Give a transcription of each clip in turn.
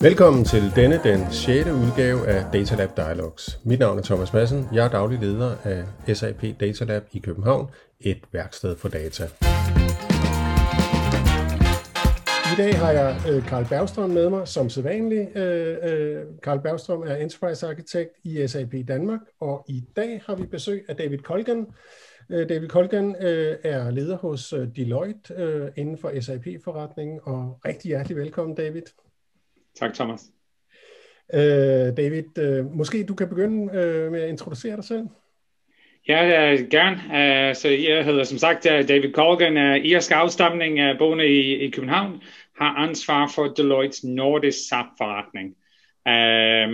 Velkommen til denne, den 6. udgave af Datalab Dialogs. Mit navn er Thomas Madsen. Jeg er daglig leder af SAP Datalab i København, et værksted for data. I dag har jeg øh, Karl Bergstrøm med mig som sædvanlig. Øh, øh, Karl Bergstrøm er Enterprise Architect i SAP Danmark, og i dag har vi besøg af David Kolgan. David Kolgan øh, er leder hos Deloitte øh, inden for SAP-forretningen, og rigtig hjertelig velkommen, David. Tak, Thomas. Øh, David, øh, måske du kan begynde øh, med at introducere dig selv? Ja, uh, gerne. Så jeg hedder som sagt David Colgan, uh, irsk afstamning, uh, boende i, i København, har ansvar for Deloittes nordisk SAP-forretning. Uh,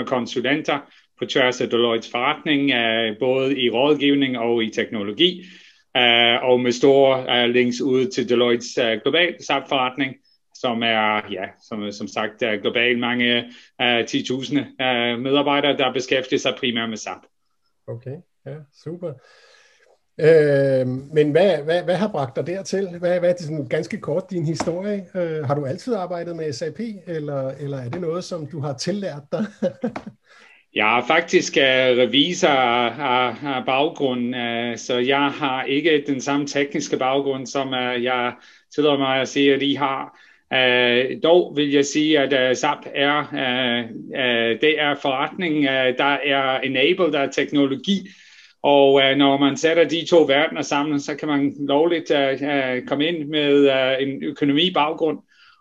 250-300 konsulenter på tværs af Deloittes forretning, uh, både i rådgivning og i teknologi, uh, og med store uh, links ud til Deloittes uh, global SAP-forretning som er, ja, som, som sagt, er globalt mange uh, 10.000 uh, medarbejdere, der beskæftiger sig primært med SAP. Okay, ja, super. Øh, men hvad, hvad, hvad har bragt dig dertil? Hvad, hvad er det sådan ganske kort din historie? Øh, har du altid arbejdet med SAP, eller, eller er det noget, som du har tillært dig? Jeg er faktisk uh, revisor af, af baggrund, uh, så jeg har ikke den samme tekniske baggrund, som uh, jeg tillader mig at sige, at I har. Uh, dog vil jeg sige, at øh, uh, SAP er, uh, uh, det er forretning, uh, der er enabled af teknologi, og uh, når man sætter de to verdener sammen, så kan man lovligt uh, uh, komme ind med uh, en økonomibaggrund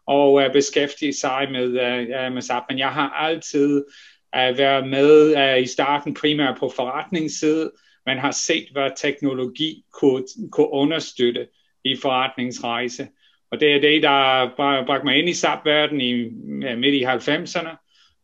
og uh, beskæftige sig med, uh, med SAP. Men jeg har altid uh, været med uh, i starten primært på forretningsside, man har set, hvad teknologi kunne, kunne understøtte i forretningsrejse. Og det er det, der bragte mig ind i SAP-verdenen i, midt i 90'erne,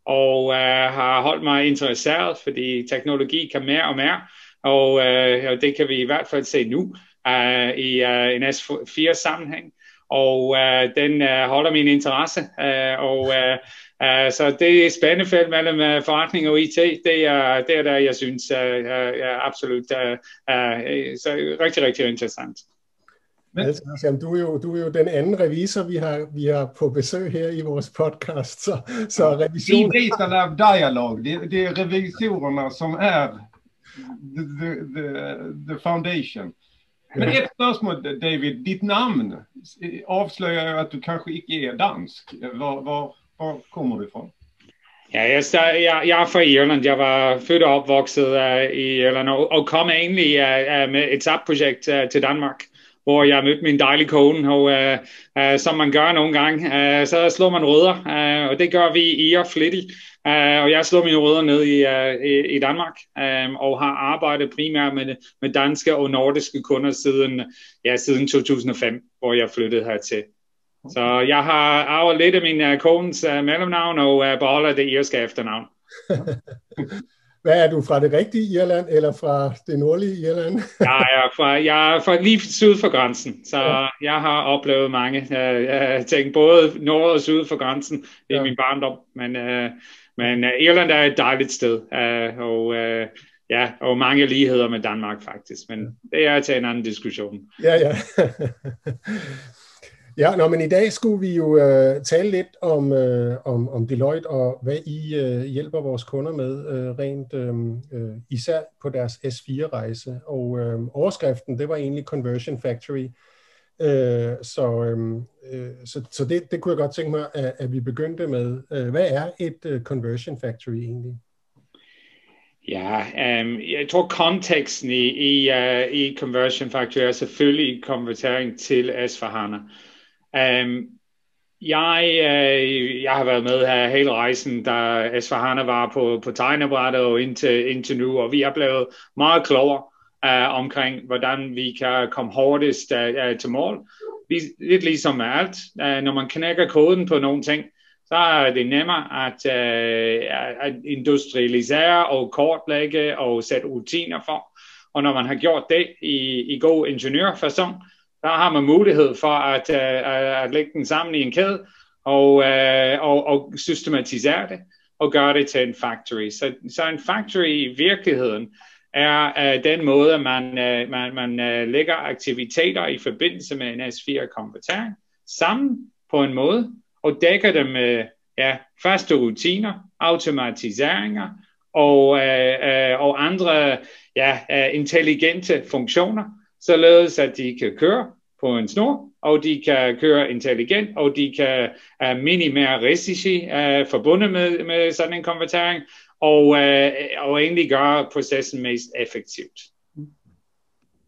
og uh, har holdt mig interesseret, fordi teknologi kan mere og mere, og, uh, og det kan vi i hvert fald se nu uh, i uh, en S4-sammenhæng. Og uh, den uh, holder min interesse, uh, og uh, uh, så det er spændende felt mellem uh, forretning og IT, det er, det er der, jeg synes uh, uh, absolut uh, uh, så rigtig, rigtig interessant. Men, altså, du, er jo, du er jo den anden revisor, vi har, vi har på besøg her i vores podcast. Så, så revision... Vi av dialog, det, det är revisorerna som är the, the, the, the foundation. Men ett spørgsmål, David. Ditt namn avslöjar att du kanske inte är dansk. Var, var, var kommer du ifrån? Ja, jeg, jeg, jeg er fra Irland. Jeg var født og opvokset uh, i Irland og, og kom egentlig uh, uh, med et SAP-projekt uh, til Danmark hvor jeg mødte min dejlige kone, og uh, uh, som man gør nogle gange, uh, så slår man rødder, uh, og det gør vi i og flittigt. Uh, og jeg slår mine rødder ned i, uh, i, i Danmark, um, og har arbejdet primært med, med danske og nordiske kunder siden, ja, siden 2005, hvor jeg flyttede hertil. Så jeg har arvet lidt af min uh, kones uh, mellemnavn og uh, beholder det irske efternavn. Hvad er du fra det rigtige Irland, eller fra det nordlige Irland? jeg, er fra, jeg er fra lige syd for grænsen, så ja. jeg har oplevet mange uh, ting, både nord og syd for grænsen i ja. min barndom. Men, uh, men uh, Irland er et dejligt sted, uh, og, uh, ja, og mange ligheder med Danmark faktisk, men det er til en anden diskussion. Ja, ja. Ja, nå, men i dag skulle vi jo øh, tale lidt om, øh, om, om Deloitte og hvad I øh, hjælper vores kunder med, øh, rent øh, øh især på deres S4-rejse. Og øh, overskriften, det var egentlig Conversion Factory. Øh, så øh, øh, så, så det, det kunne jeg godt tænke mig, at, at vi begyndte med. Øh, hvad er et øh, Conversion Factory egentlig? Ja, um, jeg tror konteksten i, i, uh, i Conversion Factory er selvfølgelig konvertering til S4HANA. Um, jeg, øh, jeg har været med her hele rejsen, da Esfahana var på, på tegnebrættet og indtil, indtil nu, og vi er blevet meget klogere uh, omkring, hvordan vi kan komme hurtigst uh, til mål. Lidt ligesom med alt. Uh, når man knækker koden på nogle ting, så er det nemmere at, uh, at industrialisere og kortlægge og sætte rutiner for. Og når man har gjort det i, i god ingeniørfasong, der har man mulighed for at, uh, at lægge den sammen i en kæde og, øh, og, og systematisere det og gøre det til en factory. Så, så en factory i virkeligheden er øh, den måde, man, man, man lægger aktiviteter i forbindelse med en S4-konvertering sammen på en måde, og dækker dem med ja, faste rutiner, automatiseringer og, øh, øh, og andre ja, intelligente funktioner, således at de kan køre på en snor, og de kan køre intelligent, og de kan uh, minimere risici uh, forbundet med, med sådan en konvertering, og, uh, og egentlig gøre processen mest effektivt.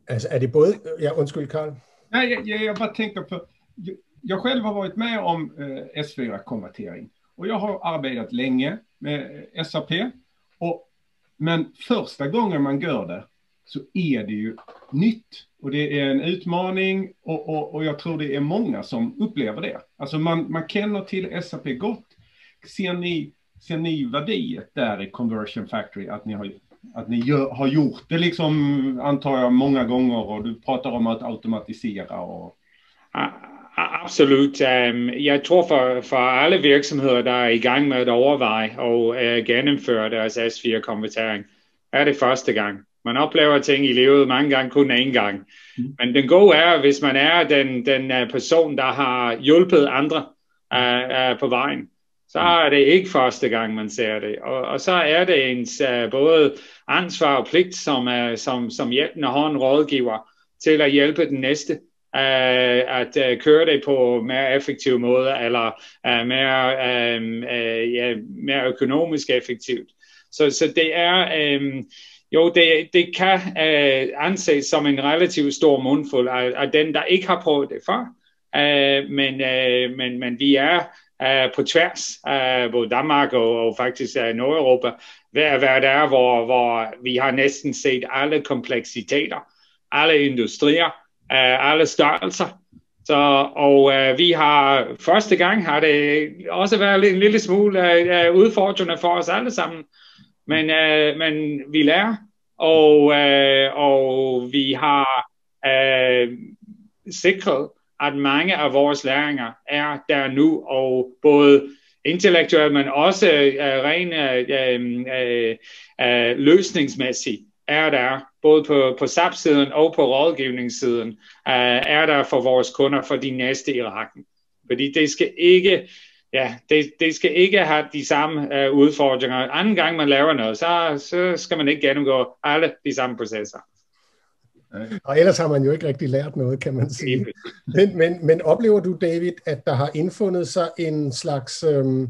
Altså er det både... Ja, undskyld Karl. Nej, jag, jag, jag bara tänker på, jag, jag själv har varit med om eh, S4-konvertering och jag har arbetat länge med SAP. Och, men första gången man gör det så är det ju nytt och det är en utmaning och, och, och jag tror det är många som upplever det. Alltså man, man känner till SAP gott. Ser ni, ser ni värdet där i Conversion Factory att ni har att ni gör, har gjort det liksom, antar jag, många gånger och du pratar om att automatisera och... Absolut. Øhm, jeg tror for, for alle virksomheder, der er i gang med at overveje og uh, gennemføre deres S4-konvertering, er det første gang. Man oplever ting i livet mange gange, kun én gang. Mm. Men den gode er, hvis man er den, den uh, person, der har hjulpet andre uh, uh, på vejen, så er det ikke første gang, man ser det. Og, og så er det ens uh, både ansvar og pligt som, uh, som, som hjælpende hånd rådgiver til at hjælpe den næste uh, at uh, køre det på mere effektiv måde, eller uh, mere, uh, ja, mere økonomisk effektivt. Så, så det er... Um, jo, det, det kan uh, anses som en relativt stor mundfuld af, af den, der ikke har prøvet det før. Uh, men, uh, men, men vi er uh, på tværs af både Danmark og, og faktisk uh, Nordeuropa hver, hver der, hvor, hvor vi har næsten set alle kompleksiteter, alle industrier, uh, alle størrelser. Så, og uh, vi har første gang har det også været en lille smule uh, udfordrende for os alle sammen. Men, øh, men vi lærer, og, øh, og vi har øh, sikret, at mange af vores læringer er der nu, og både intellektuelt, men også øh, rent øh, øh, øh, løsningsmæssigt er der, både på, på SAP-siden og på rådgivningssiden, øh, er der for vores kunder for de næste i rækken. Fordi det skal ikke, ja, det, det skal ikke have de samme uh, udfordringer. Anden gang man laver noget, så, så skal man ikke gennemgå alle de samme processer. Og ellers har man jo ikke rigtig lært noget, kan man sige. Men, men, men oplever du, David, at der har indfundet sig en slags øhm,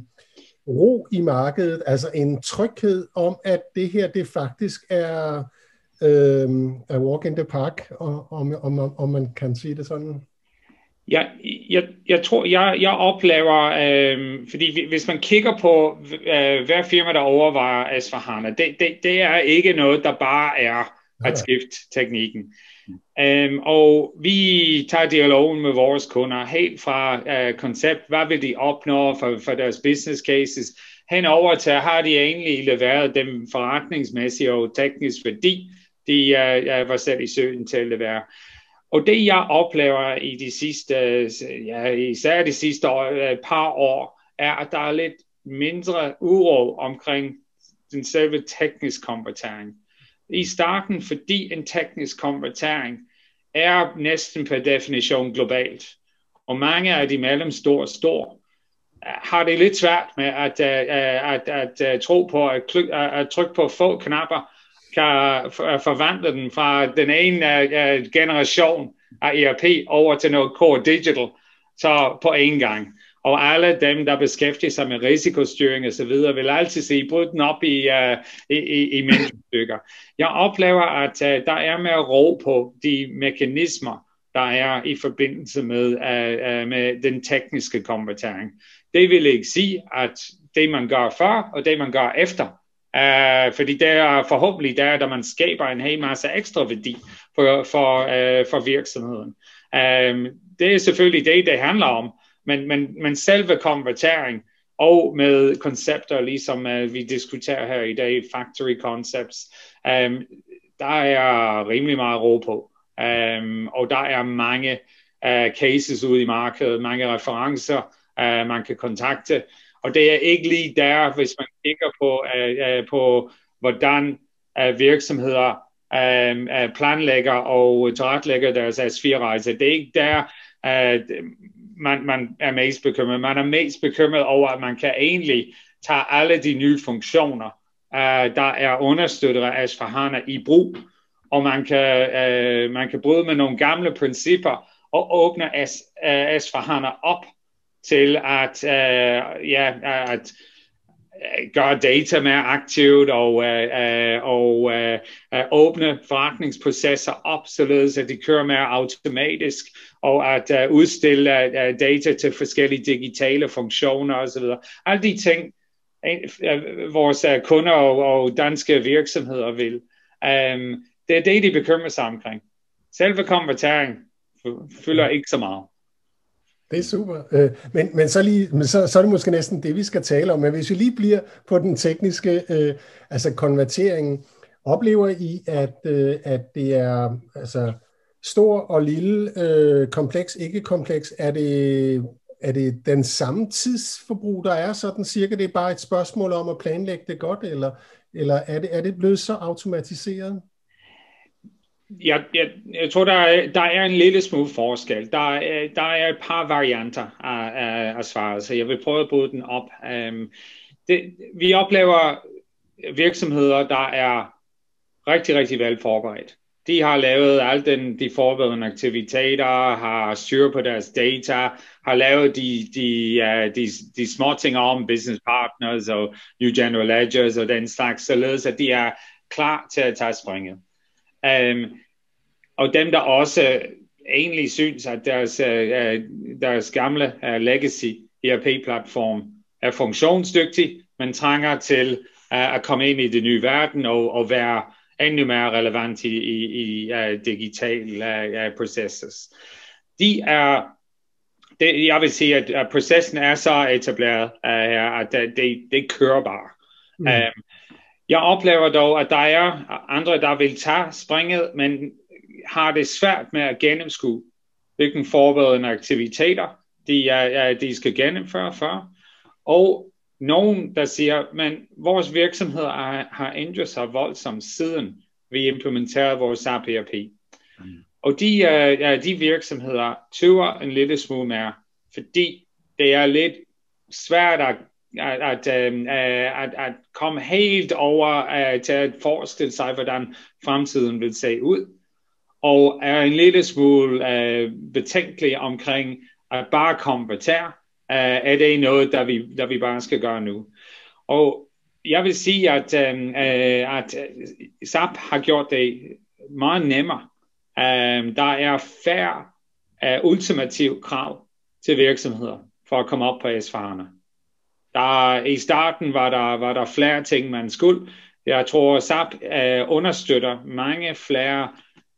ro i markedet, altså en tryghed om, at det her, det faktisk er øhm, a walk in the park, om, om, om, om man kan sige det sådan? Ja, jeg, jeg tror, jeg, jeg oplever, øh, fordi hvis man kigger på øh, hver firma, der overvejer s det, det, det er ikke noget, der bare er at skifte teknikken. Um, og vi tager dialogen med vores kunder helt fra uh, koncept, hvad vil de opnå for, for deres business cases, hen over til, har de egentlig leveret dem forretningsmæssigt og teknisk værdi, de uh, var sat i søen til at levere. Og det jeg oplever i de sidste, ja, især de sidste år, øh, par år, er, at der er lidt mindre uro omkring den selve teknisk konvertering i starten, fordi en teknisk konvertering er næsten per definition globalt. Og mange af de mellemstore store har det lidt svært med at, øh, at, at, at, at tro på, at, at trykke på få knapper, kan øh, forvandle den fra den ene øh, øh, generation af ERP over til noget core digital, så på en gang. Og alle dem, der beskæftiger sig med risikostyring osv., vil altid sige, bryd den op i, uh, i, i, i mindre stykker. Jeg oplever, at uh, der er mere ro på de mekanismer, der er i forbindelse med, uh, uh, med den tekniske konvertering. Det vil ikke sige, at det man gør før, og det man gør efter, uh, fordi det er forhåbentlig der, der man skaber en hel masse ekstra værdi for, for, uh, for virksomheden. Uh, det er selvfølgelig det, det handler om, men, men, men selve konvertering og med koncepter, ligesom uh, vi diskuterer her i dag, factory concepts, um, der er rimelig meget ro på. Um, og der er mange uh, cases ude i markedet, mange referencer, uh, man kan kontakte. Og det er ikke lige der, hvis man kigger på, uh, uh, på hvordan uh, virksomheder uh, uh, planlægger og tilrettelægger deres S4-rejse. Det er ikke der, uh, man, man er mest bekymret. Man er mest bekymret over, at man kan egentlig tage alle de nye funktioner, uh, der er understøttet af Hana i brug, og man kan, uh, man kan bryde med nogle gamle principper og åbne S4HANA op til at, uh, ja, at gøre data mere aktivt og, uh, og uh, uh, åbne forretningsprocesser op, således at de kører mere automatisk, og at uh, udstille uh, data til forskellige digitale funktioner osv. Alle de ting, uh, vores uh, kunder og, og danske virksomheder vil. Um, det er det, de bekymrer sig omkring. Selve konvertering fylder ikke så meget. Det er super. Øh, men, men, så, lige, men så, så er det måske næsten det, vi skal tale om. Men hvis vi lige bliver på den tekniske, øh, altså konverteringen, oplever I, at, øh, at det er altså, stor og lille, øh, kompleks, ikke kompleks? Er det, er det den samme tidsforbrug, der er sådan cirka? Det er bare et spørgsmål om at planlægge det godt, eller, eller er, det, er det blevet så automatiseret? Jeg, jeg, jeg tror, der er, der er en lille smule forskel. Der, er, der er et par varianter af, af, af svaret, så jeg vil prøve at bryde den op. Um, det, vi oplever virksomheder, der er rigtig, rigtig vel forberedt. De har lavet alle den, de forberedende aktiviteter, har styr på deres data, har lavet de, de, uh, de, de små ting om business partners og new general ledgers og den slags, således at de er klar til at tage springet. Um, og dem, der også egentlig synes, at deres, uh, deres gamle legacy ERP-platform er funktionsdygtig, men trænger til at komme ind i det nye verden og, og være endnu mere relevant i, i, i uh, digitale uh, processes. De er, det, jeg vil sige, at, at processen er så etableret, uh, at det, det kører bare. Mm. Um, jeg oplever dog, at der er andre, der vil tage springet, men har det svært med at gennemskue, hvilke forberedende aktiviteter de, er, de skal gennemføre for. Og nogen, der siger, men vores virksomhed har, har ændret sig voldsomt siden vi implementerede vores SAP ERP. Mm. Og de, uh, de virksomheder tøver en lille smule mere, fordi det er lidt svært at, at, at, uh, at, at komme helt over til at forestille sig, hvordan fremtiden vil se ud og er en lille smule øh, betænkelig omkring at bare konvertere. Øh, er det noget, der vi, der vi bare skal gøre nu? Og jeg vil sige, at, øh, øh at øh, SAP har gjort det meget nemmere. Øh, der er færre øh, ultimative krav til virksomheder for at komme op på s Der, I starten var der, var der flere ting, man skulle. Jeg tror, SAP øh, understøtter mange flere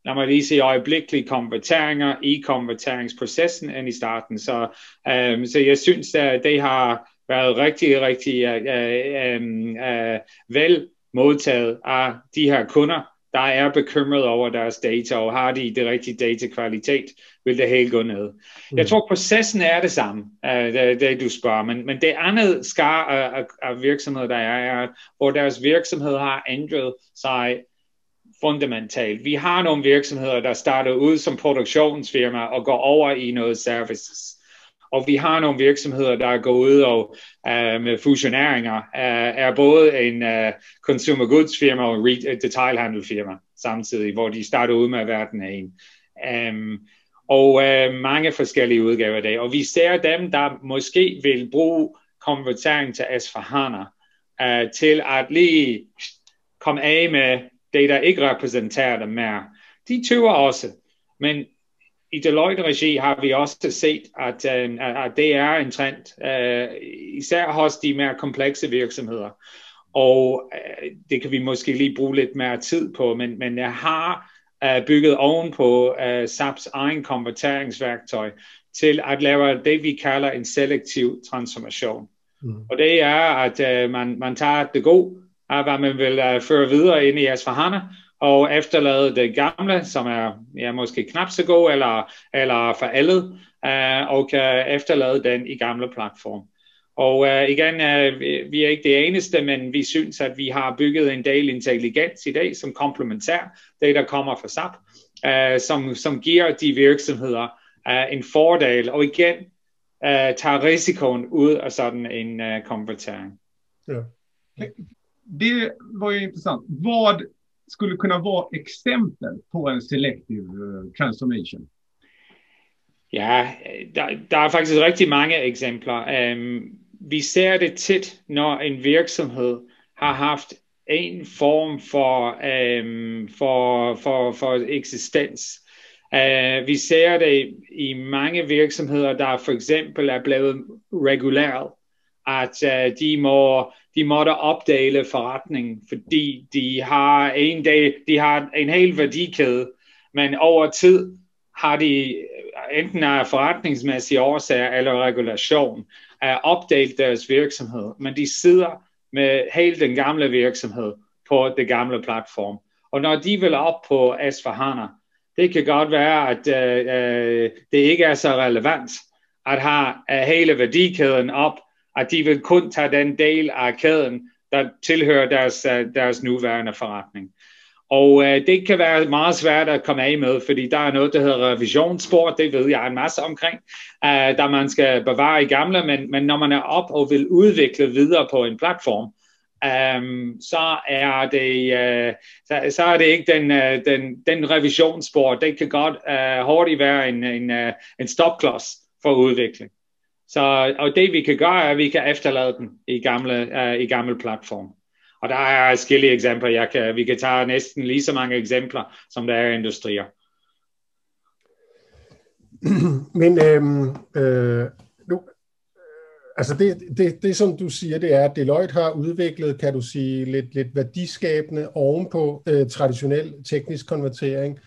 lad mig lige sige, øjeblikkelige konverteringer i konverteringsprocessen end i starten. Så, um, så jeg synes, at det har været rigtig, rigtig uh, um, uh, vel modtaget af de her kunder, der er bekymret over deres data, og har de det rigtige datakvalitet, vil det hele gå ned. Mm. Jeg tror, processen er det samme, uh, det, det du spørger, men, men det andet skar af, af virksomheder, der er, er, hvor deres virksomhed har ændret sig fundamentalt. Vi har nogle virksomheder, der starter ud som produktionsfirma og går over i noget services. Og vi har nogle virksomheder, der går ud og uh, med fusioneringer, uh, er både en uh, consumer goods firma og en detailhandelfirma samtidig, hvor de starter ud med at være den ene. Um, og uh, mange forskellige udgaver af det. Og vi ser dem, der måske vil bruge konvertering til s uh, til at lige komme af med det, der ikke repræsenterer dem mere. De tøver også, men i Deloitte-regi har vi også set, at, uh, at det er en trend, uh, især hos de mere komplekse virksomheder. Og uh, det kan vi måske lige bruge lidt mere tid på, men, men jeg har bygget oven på SAPs egen konverteringsværktøj til at lave det, vi kalder en selektiv transformation. Mm. Og det er, at man, man tager det gode, af hvad man vil uh, føre videre ind i Asfahana, og efterlade det gamle, som er ja, måske knap så god eller, eller forældet, uh, og kan efterlade den i gamle platform. Og uh, igen, uh, vi er ikke det eneste, men vi synes, at vi har bygget en del intelligens i dag, som komplementær det, der kommer fra SAP, uh, som, som giver de virksomheder uh, en fordel. Og igen, uh, tager risikoen ud af sådan en uh, konvertering. Ja. Det var ju intressant. Vad skulle kunna vara exempel på en selective eh, transformation? Ja, der, der er faktisk rigtig mange eksempler. Um, vi ser det tit, når en virksomhed har haft en form for, um, for, for, for eksistens. Uh, vi ser det i mange virksomheder, der for eksempel er blevet reguleret, at uh, de, må, de måtte opdele forretningen, fordi de har en dag, de har en hel værdikæde, men over tid har de enten af forretningsmæssige årsager eller regulation, er opdelt deres virksomhed, men de sidder med hele den gamle virksomhed på det gamle platform. Og når de vil op på S4HANA, det kan godt være, at øh, øh, det ikke er så relevant at have hele værdikæden op, at de vil kun tage den del af kæden, der tilhører deres, øh, deres nuværende forretning. Og øh, det kan være meget svært at komme af med, fordi der er noget, der hedder revisionsspor, det ved jeg en masse omkring, øh, der man skal bevare i gamle, men, men når man er op og vil udvikle videre på en platform, øh, så er det øh, så, så er det ikke den, øh, den, den revisionsspor. Det kan godt øh, hurtigt være en, en, øh, en stopklods for udvikling. Så og det vi kan gøre er at vi kan efterlade den i gamle uh, i gamle platform. Og der er forskellige eksempler. Jeg kan, vi kan tage næsten lige så mange eksempler, som der er industrier. Men øhm, øh, nu, øh, altså det, det, det, som du siger, det er, at Deloitte har udviklet, kan du sige, lidt, lidt værdiskabende ovenpå øh, traditionel teknisk konvertering.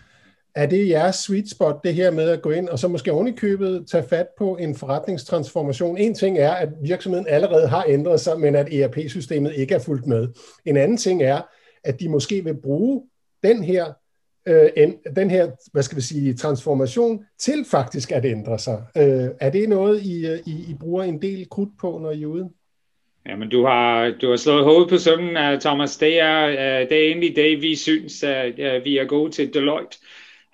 Er det jeres sweet spot, det her med at gå ind og så måske ovenikøbet tage fat på en forretningstransformation? En ting er, at virksomheden allerede har ændret sig, men at ERP-systemet ikke er fuldt med. En anden ting er, at de måske vil bruge den her, øh, en, den her hvad skal vi sige, transformation til faktisk at ændre sig. Øh, er det noget, I, øh, I, I bruger en del krudt på, når I er ude? Jamen, du har, du har slået hovedet på sømmen, øh, Thomas. Det er, øh, det er egentlig det, vi synes, at vi er gode til Deloitte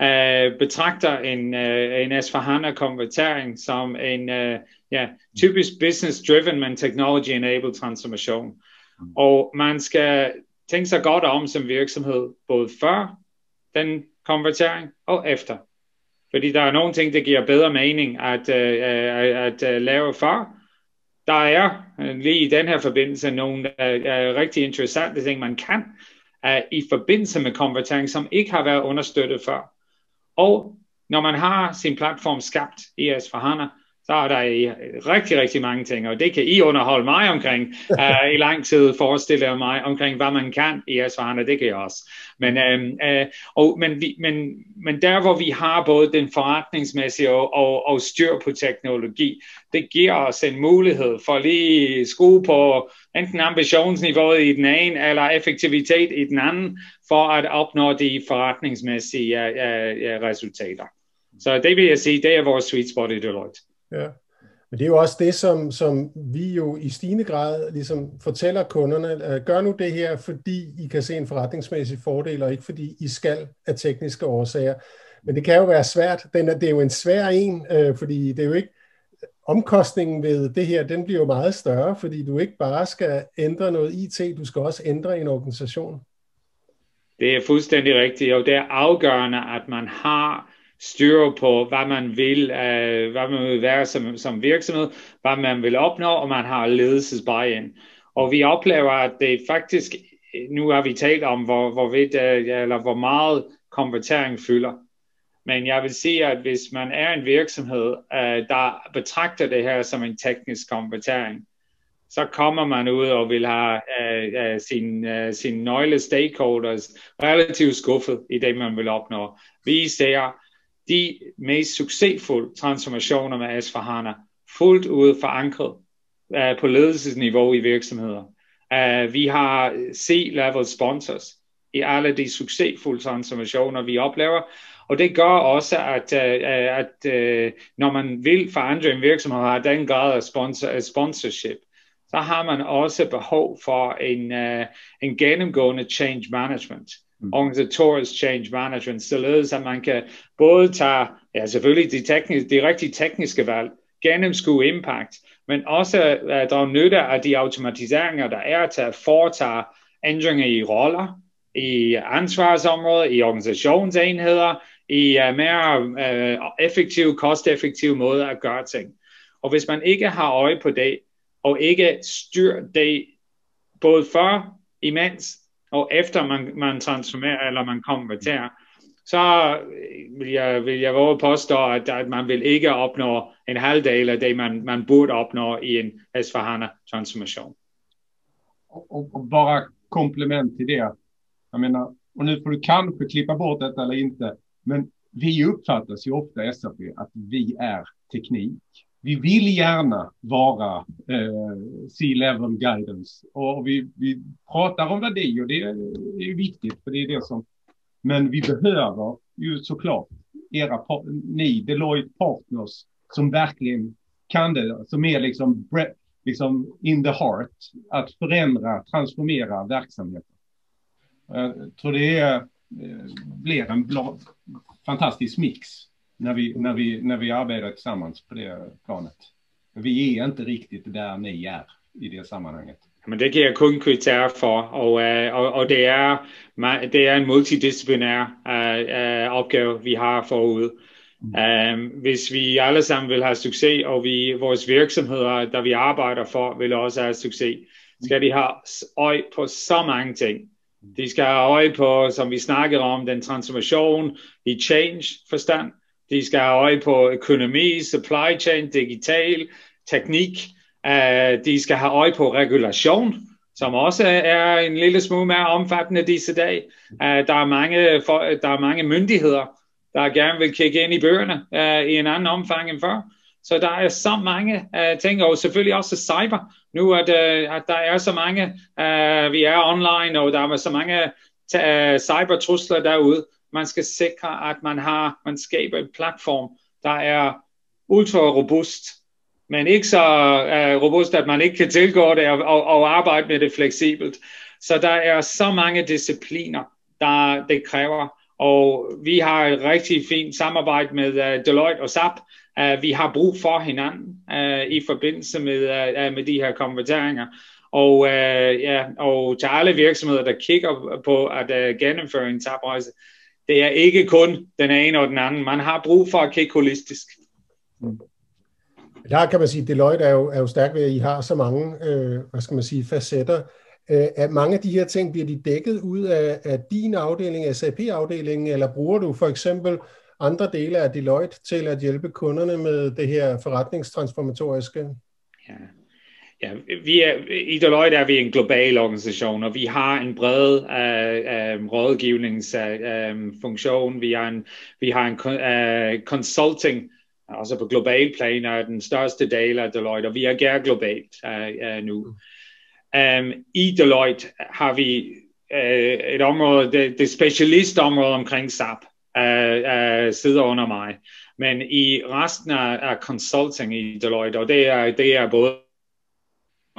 uh, betragter en, uh, en S4HANA-konvertering som en uh, ja, typisk business-driven, men technology-enabled transformation. Mm. Og man skal tænke sig godt om som virksomhed, både før den konvertering og efter. Fordi der er nogle ting, der giver bedre mening at, uh, at, at uh, lave før. Der er lige i den her forbindelse nogle uh, uh, rigtig interessante ting, man kan uh, i forbindelse med konvertering, som ikke har været understøttet før. Og når man har sin platform skabt i S4HANA, så er der rigtig, rigtig mange ting, og det kan I underholde mig omkring uh, i lang tid, forestille jeg mig omkring, hvad man kan i S4HANA, det kan jeg også. Men, uh, uh, og, men, vi, men, men der, hvor vi har både den forretningsmæssige og, og, og styr på teknologi, det giver os en mulighed for lige skrue på enten ambitionsniveauet i den ene, eller effektivitet i den anden, for at opnå de forretningsmæssige uh, uh, resultater. Så det vil jeg sige, det er vores sweet spot i Deloitte. Ja. Men det er jo også det, som, som vi jo i stigende grad ligesom fortæller kunderne. Øh, gør nu det her, fordi I kan se en forretningsmæssig fordel, og ikke fordi I skal af tekniske årsager. Men det kan jo være svært. Den er, det er jo en svær en, øh, fordi det er jo ikke omkostningen ved det her, den bliver jo meget større, fordi du ikke bare skal ændre noget IT, du skal også ændre en organisation. Det er fuldstændig rigtigt, og det er afgørende, at man har styr på, hvad man vil, uh, hvad man vil være som, som virksomhed, hvad man vil opnå, og man har ledelsesbuy-in. Og vi oplever, at det faktisk, nu har vi talt om, hvor, hvor, vidt, uh, eller hvor meget konvertering fylder. Men jeg vil sige, at hvis man er en virksomhed, uh, der betragter det her som en teknisk konvertering, så kommer man ud og vil have uh, uh, sine uh, sin nøgle stakeholders relativt skuffet i det, man vil opnå. Vi ser, de mest succesfulde transformationer med s hana fuldt ud forankret uh, på ledelsesniveau i virksomheder. Uh, vi har øh, C-level sponsors i alle de succesfulde transformationer, vi oplever, og det gør også, at, uh, at uh, når man vil forandre en virksomhed og har den grad af sponsor, sponsorship, så har man også behov for en, uh, en gennemgående change management. Mm. organisatorisk change management, således at man kan både tage, ja selvfølgelig de, tekniske, de rigtig tekniske valg, gennemskue impact, men også uh, drage nytte af de automatiseringer, der er til at foretage ændringer i roller, i ansvarsområder, i organisationsenheder, i uh, mere uh, effektiv, kosteffektiv måde at gøre ting. Og hvis man ikke har øje på det, og ikke styr det både før, imens og efter man, man transformerer eller man konverterer, så øh, vil jeg, vil jeg våge påstå, at, at man vil ikke opnå en halvdel af det, man, man burde opnå i en Esfahana-transformation. Och, och, bara komplement till det. Jag menar, och nu får du kanske klippa bort detta eller inte, men vi uppfattas ju ofta SAP att vi är teknik. Vi vill gärna vara eh, C-level guidance och vi, vi pratar om det och det är viktigt för det är det som men vi behöver ju såklart era, ni Deloitte Partners som verkligen kan det, som är liksom, liksom in the heart, att förändra, transformera verksamheten. Eh, Jag tror det är, blir en bra, fantastisk mix när vi, när, vi, när vi arbetar tillsammans på det planet. Vi är inte riktigt där ni är i det sammanhanget. Men det kan jeg kun kvittere for, og, øh, og, og det, er, det er en multidisciplinær øh, øh, opgave, vi har forud. Mm. Um, hvis vi alle sammen vil have succes, og vi, vores virksomheder, der vi arbejder for, vil også have succes, skal de have øje på så mange ting. De skal have øje på, som vi snakker om, den transformation i change forstand. De skal have øje på økonomi, supply chain, digital, teknik, Uh, de skal have øje på regulation, som også er en lille smule mere omfattende disse dage. Uh, der, er mange for, der er mange myndigheder, der gerne vil kigge ind i bøgerne uh, i en anden omfang end før. Så der er så mange uh, ting, og selvfølgelig også cyber. Nu at, uh, at der er så mange, uh, vi er online, og der er så mange uh, cybertrusler derude. Man skal sikre, at man har, man skaber en platform, der er ultra robust, men ikke så uh, robust, at man ikke kan tilgå det og, og, og arbejde med det fleksibelt. Så der er så mange discipliner, der det kræver, og vi har et rigtig fint samarbejde med uh, Deloitte og SAP. Uh, øh, vi har brug for hinanden uh, i forbindelse med, uh, med de her konverteringer. Og, uh, ja, og til alle virksomheder, der kigger på at uh, gennemføre en tabrejse, det er ikke kun den ene og den anden. Man har brug for at kigge holistisk. Mm. Der kan man sige, at Deloitte er jo, er jo stærk ved, at I har så mange, øh, hvad skal man sige, facetter. Øh, at mange af de her ting, bliver de dækket ud af, af din afdeling, SAP-afdelingen, eller bruger du for eksempel andre dele af Deloitte til at hjælpe kunderne med det her forretningstransformatoriske? Ja. Ja, vi er, i Deloitte er vi en global organisation, og vi har en bred uh, uh, rådgivningsfunktion. Uh, vi har en, vi har en uh, consulting også på global plan er den største del af Deloitte, og vi agerer globalt uh, uh, nu. Um, I Deloitte har vi uh, et område, det, det specialistområde omkring SAP, uh, uh, sidder under mig. Men i resten af, af consulting i Deloitte, og det er, det er både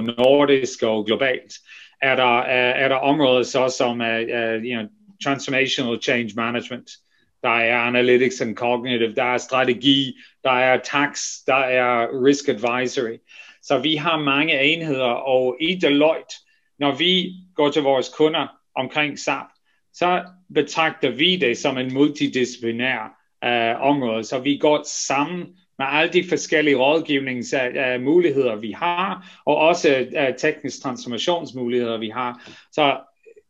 nordisk og globalt, er der, er der områder så som uh, uh, you know, transformational change management, der er analytics and cognitive, der er strategi, der er tax, der er risk advisory. Så vi har mange enheder, og i Deloitte, når vi går til vores kunder omkring SAP, så betragter vi det som en multidisciplinær uh, område, så vi går sammen med alle de forskellige rådgivningsmuligheder, øh, øh, vi har, og også uh, teknisk transformationsmuligheder, vi har. Så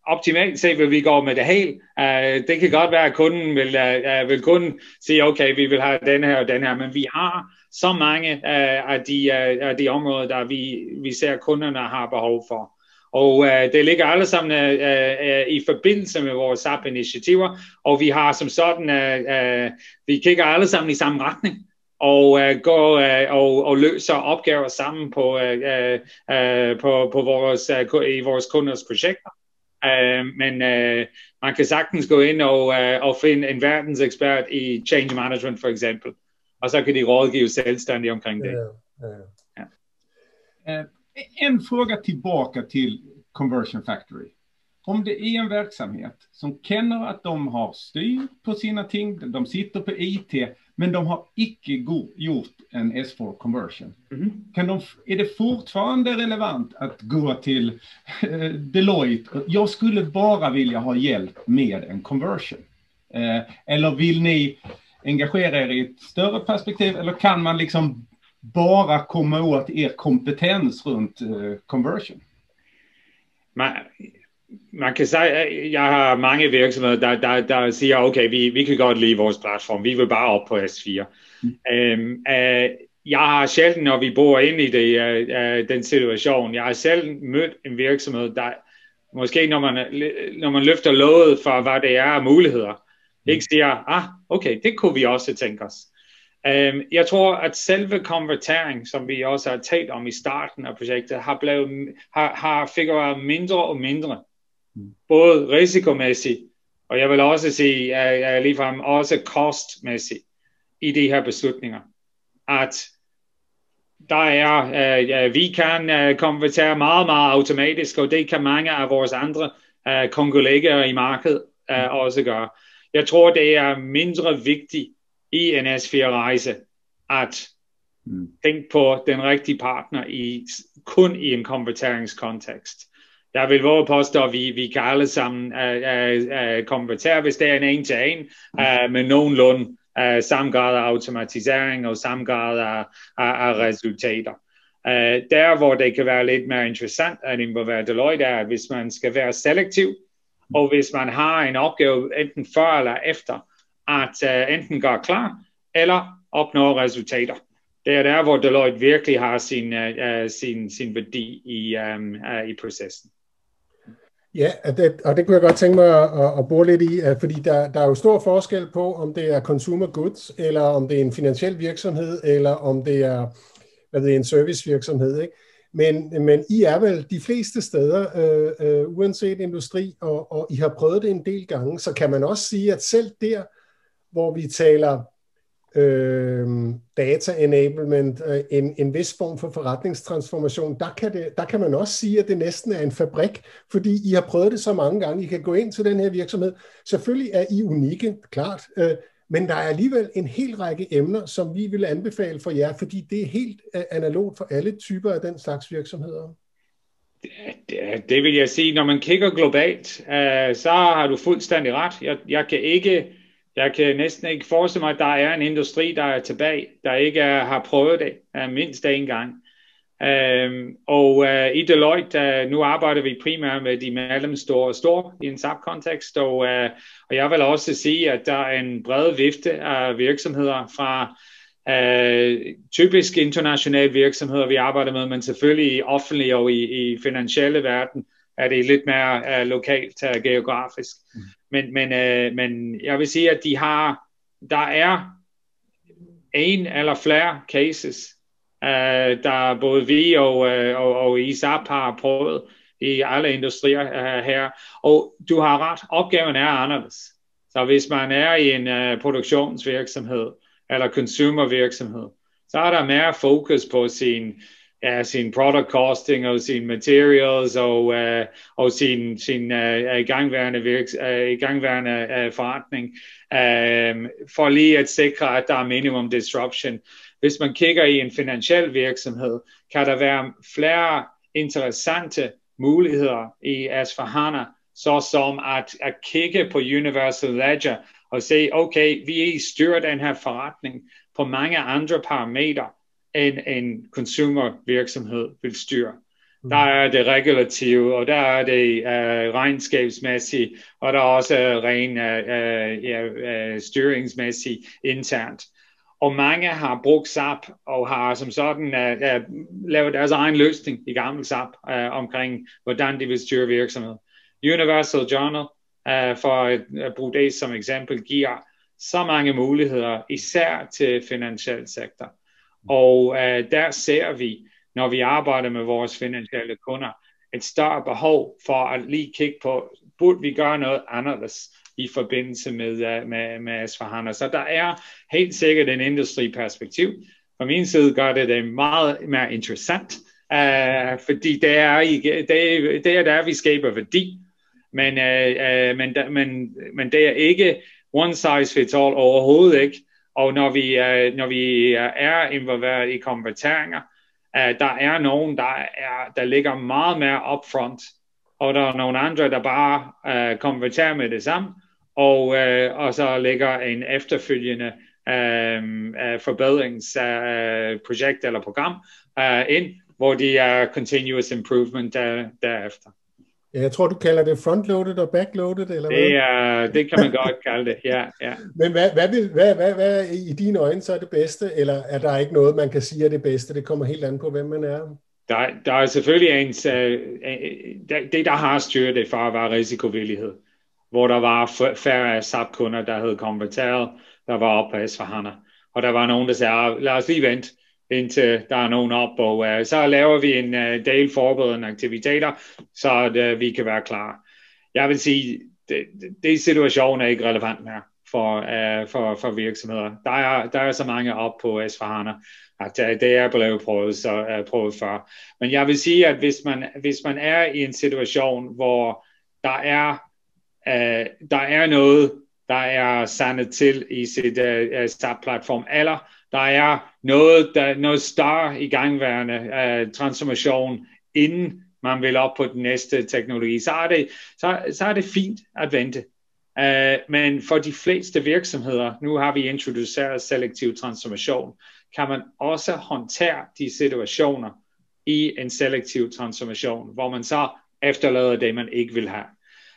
optimalt set vil vi gå med det hele. Uh, det kan godt være, at kunden vil, uh, vil kun sige, okay, vi vil have den her og den her, men vi har så mange uh, af, de, uh, af de områder, der vi, vi ser, kunderne har behov for. Og uh, det ligger alle sammen uh, uh, i forbindelse med vores SAP-initiativer, og vi har som sådan, uh, uh, vi kigger alle sammen i samme retning og uh, går uh, og, og løser opgaver sammen på, uh, uh, på, på vores, uh, i vores kunders projekter. Uh, men uh, man kan sagtens gå ind og, uh, og finde en verdensekspert i change management for eksempel, og så kan de rådgive selvstændigt omkring det. Ja, ja. Ja. Uh, en fråga tillbaka till Conversion Factory. Om det är en verksamhet som känner att de har styr på sina ting, de sitter på IT, men de har icke gjort en S4 conversion. Mm. Kan de, är det fortfarande relevant att gå till eh, Deloitte? Jag skulle bara vilja ha hjälp med en conversion. Eh, eller vill ni engagera er i ett större perspektiv eller kan man liksom bara komma åt er kompetens runt eh, conversion? Man, man kan sige, jeg har mange virksomheder, der, der, der siger, okay, vi, vi kan godt lide vores platform, vi vil bare op på S4. Mm. Øhm, uh, jeg har sjældent, når vi bor ind i det, uh, uh, den situation, jeg har sjældent mødt en virksomhed, der måske når man, når man løfter låget for, hvad det er af muligheder, mm. ikke siger, ah, okay, det kunne vi også tænke os. Um, jeg tror, at selve konvertering, som vi også har talt om i starten af projektet, har, blevet, har, har figureret mindre og mindre både risikomæssigt, og jeg vil også sige, at ligefrem også kostmæssigt i de her beslutninger. At der er, uh, vi kan uh, konvertere meget, meget automatisk, og det kan mange af vores andre uh, kongoleger i markedet uh, også gøre. Jeg tror, det er mindre vigtigt i en S4-rejse at mm. tænke på den rigtige partner i kun i en konverteringskontekst jeg vil våge påstå, at vi, vi kan alle sammen uh, uh, uh, konvertere, hvis det er en en-til-en, uh, med nogenlunde uh, samme grad af automatisering og samme grad af, af, af resultater. Uh, der, hvor det kan være lidt mere interessant at involvere Deloitte, er, at hvis man skal være selektiv, og hvis man har en opgave enten før eller efter, at uh, enten gøre klar, eller opnå resultater. Det er der, hvor Deloitte virkelig har sin, uh, sin, sin værdi i, um, uh, i processen. Ja, og det, og det kunne jeg godt tænke mig at, at bore lidt i, fordi der, der er jo stor forskel på, om det er consumer goods, eller om det er en finansiel virksomhed, eller om det er hvad ved, en servicevirksomhed. Ikke? Men, men I er vel de fleste steder, øh, øh, uanset industri, og, og I har prøvet det en del gange, så kan man også sige, at selv der, hvor vi taler øh, data enablement, øh, en, en vis form for forretningstransformation, der kan, det, der kan man også sige, at det næsten er en fabrik, fordi I har prøvet det så mange gange. I kan gå ind til den her virksomhed. Selvfølgelig er I unikke, klart, øh, men der er alligevel en hel række emner, som vi vil anbefale for jer, fordi det er helt øh, analogt for alle typer af den slags virksomheder. Det, det vil jeg sige, når man kigger globalt, øh, så har du fuldstændig ret. Jeg, jeg kan ikke jeg kan næsten ikke forestille mig, at der er en industri, der er tilbage, der ikke er, har prøvet det uh, mindst en gang. Um, og uh, i Deloitte, uh, nu arbejder vi primært med de mellemstore og store i en SAP-kontekst, og, uh, og jeg vil også sige, at der er en bred vifte af virksomheder fra uh, typisk internationale virksomheder, vi arbejder med, men selvfølgelig i offentlige og i, i finansielle verden er det lidt mere uh, lokalt uh, geografisk. Mm. Men, men, øh, men jeg vil sige, at de har, der er en eller flere cases, øh, der både vi og, øh, og, og ISAP har prøvet i alle industrier øh, her. Og du har ret, opgaven er anderledes. Så hvis man er i en øh, produktionsvirksomhed eller consumervirksomhed, så er der mere fokus på sin uh, sin product costing og sin materials og, uh, og sin, sin uh, uh, gangværende, virks, uh, gangværende uh, forretning um, for lige at sikre, at der er minimum disruption. Hvis man kigger i en finansiel virksomhed, kan der være flere interessante muligheder i Asfahana, så som at, at kigge på Universal Ledger og se, okay, vi styrer den her forretning på mange andre parametre, en, en consumer virksomhed vil styre. Mm. Der er det regulative, og der er det uh, regnskabsmæssigt, og der er også ren uh, uh, uh, styringsmæssigt internt. Og mange har brugt SAP og har som sådan uh, uh, lavet deres egen løsning i gammel SAP uh, omkring, hvordan de vil styre virksomhed. Universal Journal, uh, for at, at bruge det som eksempel, giver så mange muligheder, især til finansiel sektor. Og øh, der ser vi, når vi arbejder med vores finansielle kunder, et større behov for at lige kigge på, burde vi gøre noget anderledes i forbindelse med, uh, med, med Asfahana. Så der er helt sikkert en industriperspektiv. Fra min side gør det det meget mere interessant, uh, fordi det er, det, det er der, vi skaber værdi. Men, øh, øh, men, men, men det er ikke one size fits all overhovedet ikke. Og når vi, øh, når vi er involveret i konverteringer, øh, der er nogen, der, er, der ligger meget mere upfront, og der er nogle andre, der bare øh, konverterer med det samme, og, øh, og så ligger en efterfølgende øh, forbedringsprojekt øh, øh eller program øh, ind, hvor de er continuous improvement der, derefter. Jeg tror, du kalder det frontloaded og backloaded, eller hvad? Det, er, det kan man godt kalde det, ja. ja. Men hvad, hvad, vil, hvad, hvad, hvad i dine øjne så er det bedste, eller er der ikke noget, man kan sige er det bedste? Det kommer helt an på, hvem man er. Der, der er selvfølgelig en, uh, det, der har styret det for at være risikovillighed, hvor der var færre SAP-kunder, der havde konverteret, der var op på s Og der var nogen, der sagde, ah, lad os lige vente, indtil der er nogen op, og uh, så laver vi en uh, del forberedende aktiviteter, så at, uh, vi kan være klar. Jeg vil sige, det, det situation er ikke relevant mere for, uh, for, for virksomheder. Der er, der er så mange op på s at uh, det er blevet prøvet, så, uh, prøvet før. Men jeg vil sige, at hvis man, hvis man er i en situation, hvor der er, uh, der er noget, der er sandet til i sit uh, SAP-platform, eller der er noget, der, noget større i gangværende uh, transformation, inden man vil op på den næste teknologi, så er det, så, så er det fint at vente. Uh, men for de fleste virksomheder, nu har vi introduceret selektiv transformation, kan man også håndtere de situationer i en selektiv transformation, hvor man så efterlader det, man ikke vil have.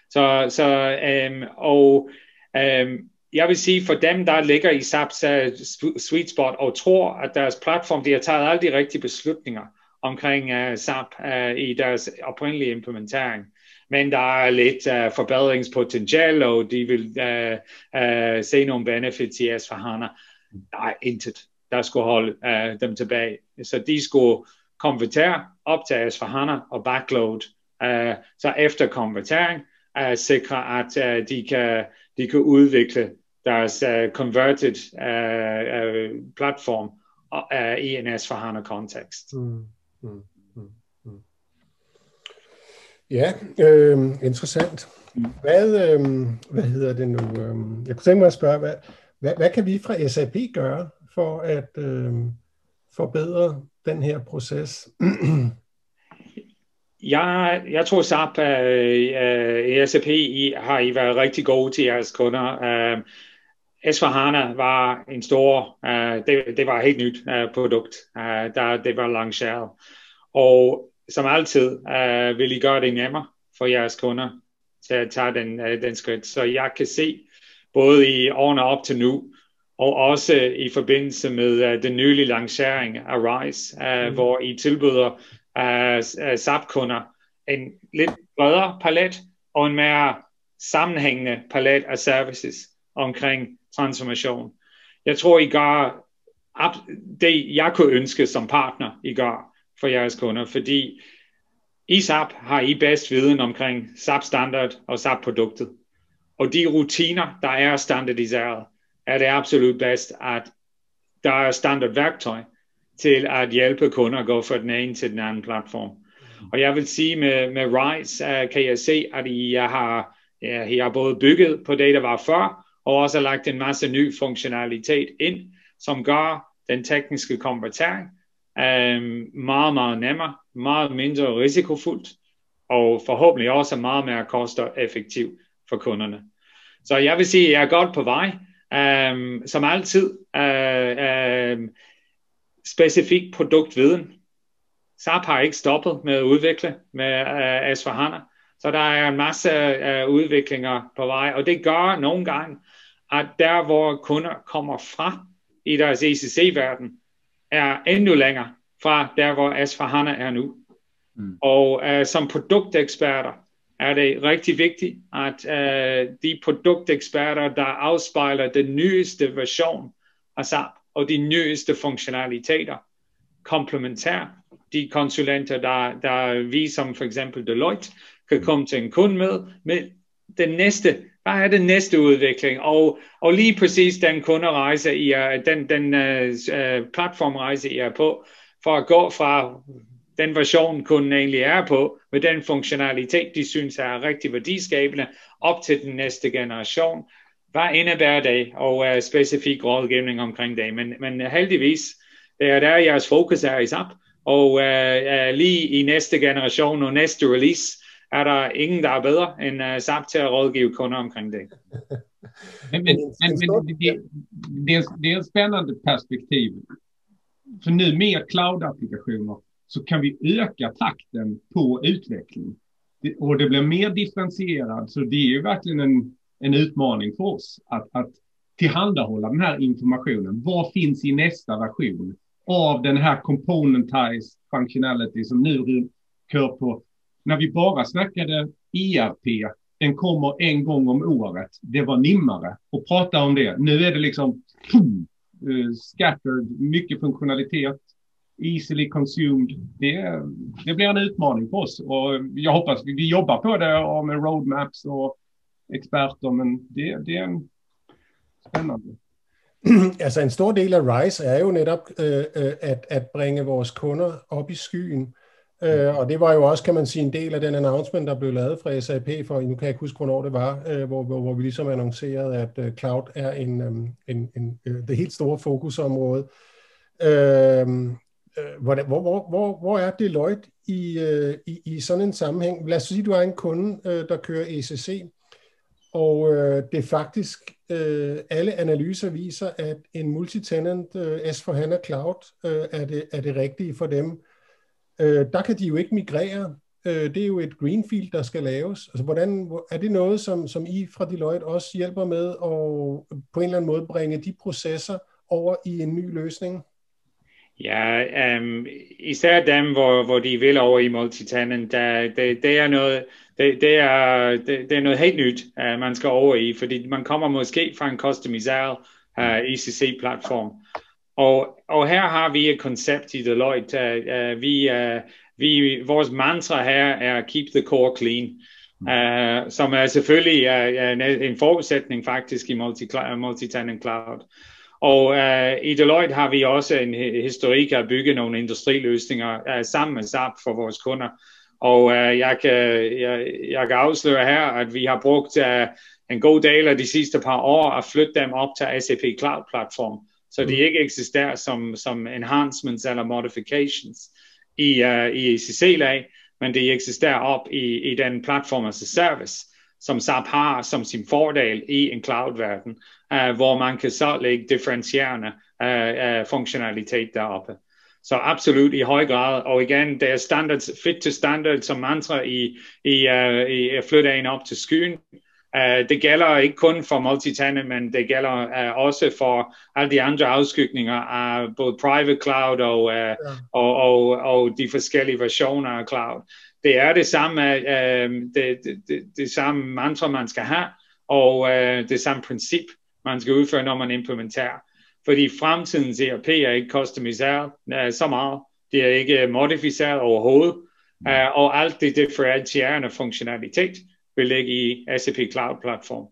Så, så um, og um, jeg vil sige, for dem, der ligger i SAP's øh, sweet spot og tror, at deres platform, de har taget alle de rigtige beslutninger omkring øh, uh, SAP uh, øh, i deres oprindelige implementering. Men der er lidt uh, forbedringspotentiale, og de vil uh, uh, se nogle benefits i s hana Der er intet der skulle holde uh, dem tilbage. Så de skulle konvertere op til s hana og backload. Uh, så efter konvertering uh, sikre, at uh, de, kan, de kan udvikle deres uh, converted uh, uh, platform uh, i en S4HANA kontekst. Mm, mm, mm, mm. Ja, øh, interessant. Mm. Hvad, øh, hvad hedder det nu? Øh, jeg kunne tænke mig at spørge, hvad, hvad, hvad kan vi fra SAP gøre for at øh, forbedre den her proces? jeg, jeg tror SAP uh, uh, SAP I, har I været rigtig gode til jeres kunder. Uh, S4HANA var en stor, uh, det, det var et helt nyt uh, produkt, uh, der det var lanceret. Og som altid uh, vil I gøre det nemmere for jeres kunder til at tage den, uh, den skridt. Så jeg kan se, både i årene op til nu, og også i forbindelse med uh, den nylige lancering af RISE, uh, mm. hvor I tilbyder uh, SAP-kunder en lidt bredere palet og en mere sammenhængende palet af services omkring transformation. Jeg tror, I gør det, jeg kunne ønske som partner, I gør for jeres kunder, fordi i SAP har I bedst viden omkring SAP-standard og SAP-produktet. Og de rutiner, der er standardiseret, er det absolut bedst, at der er standardværktøj til at hjælpe kunder at gå fra den ene til den anden platform. Og jeg vil sige med, med RISE, uh, øh, kan jeg se, at I har, ja, I har både bygget på det, der var før, og også lagt en masse ny funktionalitet ind, som gør den tekniske konvertering uh, meget, meget nemmere, meget mindre risikofuldt, og forhåbentlig også meget mere koster for kunderne. Så jeg vil sige, at jeg er godt på vej. Um, som altid, uh, um, specifik produktviden. SAP har ikke stoppet med at udvikle med uh, S4HANA, så der er en masse uh, udviklinger på vej, og det gør nogle gange, at der hvor kunder kommer fra i deres ECC-verden, er endnu længere fra der hvor S4HANA er nu. Mm. Og uh, som produkteksperter, er det rigtig vigtigt, at uh, de produkteksperter, der afspejler den nyeste version af SAP og de nyeste funktionaliteter, komplementær. De konsulenter, der, der vi som for eksempel Deloitte kan komme til en kunde med, med den næste, hvad er den næste udvikling, og, og lige præcis den kunderejse, I er, den, den uh, platformrejse, I er på, for at gå fra den version, kunden egentlig er på, med den funktionalitet, de synes er rigtig værdiskabende, op til den næste generation. Hvad indebærer det, og uh, specifik rådgivning omkring det. Men, men øh, heldigvis, øh, det er der jeres fokus er i SAP, og uh, uh, lige i næste generation og næste release, er der ingen, der er bedre end uh, SAP til at rådgive kunder omkring det. men, men, men, men det, det, er, det er et spændende perspektiv. For nu med cloud-applikationer så kan vi öka takten på utveckling. Och det blir mer differentierat, så det är ju verkligen en, en utmaning för oss att, att tillhandahålla den här informationen. Vad finns i nästa version av den här componentized functionality som nu kör på? När vi bara snackade ERP, den kommer en gång om året. Det var nimmare att prata om det. Nu är det liksom boom, eh, scattered, mycket funktionalitet easily consumed. Det, det blir en utmaning för oss och jag hoppas vi, vi jobbar på det och med roadmaps och eksperter, men det, det er en altså en stor del af RISE er jo netop øh, øh, at, at bringe vores kunder op i skyen. Øh, og det var jo også, kan man sige, en del af den announcement, der blev lavet fra SAP, for nu kan jeg ikke huske, hvornår det var, øh, hvor, hvor, hvor vi ligesom annoncerede, at øh, cloud er en, øh, en, en, øh, det helt store fokusområde. Øh, øh hvor, hvor, hvor, hvor er Deloitte i, øh, i, i sådan en sammenhæng? Lad os sige, at du er en kunde, øh, der kører ECC, og øh, det er faktisk øh, alle analyser viser, at en multitenant øh, S4HANA Cloud øh, er, det, er det rigtige for dem. Øh, der kan de jo ikke migrere. Øh, det er jo et greenfield, der skal laves. Altså, hvordan, er det noget, som, som I fra Deloitte også hjælper med at på en eller anden måde bringe de processer over i en ny løsning? Ja, um, især dem, hvor, hvor de vil over i multitenant, der, det, det er noget, det, det, er, det, det er noget helt nyt, uh, man skal over i, fordi man kommer måske fra en customiseret uh, ECC-platform. Og, og her har vi et koncept i Deloitte. Uh, uh, vi, uh, vi, vores mantra her er keep the core clean, uh, som er selvfølgelig uh, en, en forudsætning faktisk i multi, multi-tenant cloud. Og uh, i Deloitte har vi også en historik at bygge nogle industriløsninger uh, sammen med SAP for vores kunder. Og uh, jeg, kan, jeg, jeg kan afsløre her, at vi har brugt uh, en god del af de sidste par år at flytte dem op til SAP Cloud Platform, så de mm. ikke eksisterer som, som enhancements eller modifications i, uh, i ECC-lag, men de eksisterer op i, i den platform as a service, som SAP har som sin fordel i en cloud-verden uh, hvor man kan så lægge differentierende uh, uh, funktionalitet deroppe. Så absolut i høj grad, og igen, det er standard, fit to standard som mantra i, i, uh, i at flytte en op til skyen. Uh, det gælder ikke kun for multitenant, men det gælder uh, også for alle de andre afskygninger af både private cloud og, uh, ja. og, og, og de forskellige versioner af cloud. Det er det samme, uh, det, det, det, det samme mantra, man skal have, og uh, det samme princip, man skal udføre, når man implementerer. Fordi fremtidens ERP er ikke customiseret uh, så meget. Det er ikke modificeret overhovedet. Uh, og alt det differentierende funktionalitet vil ligge i SAP Cloud Platform.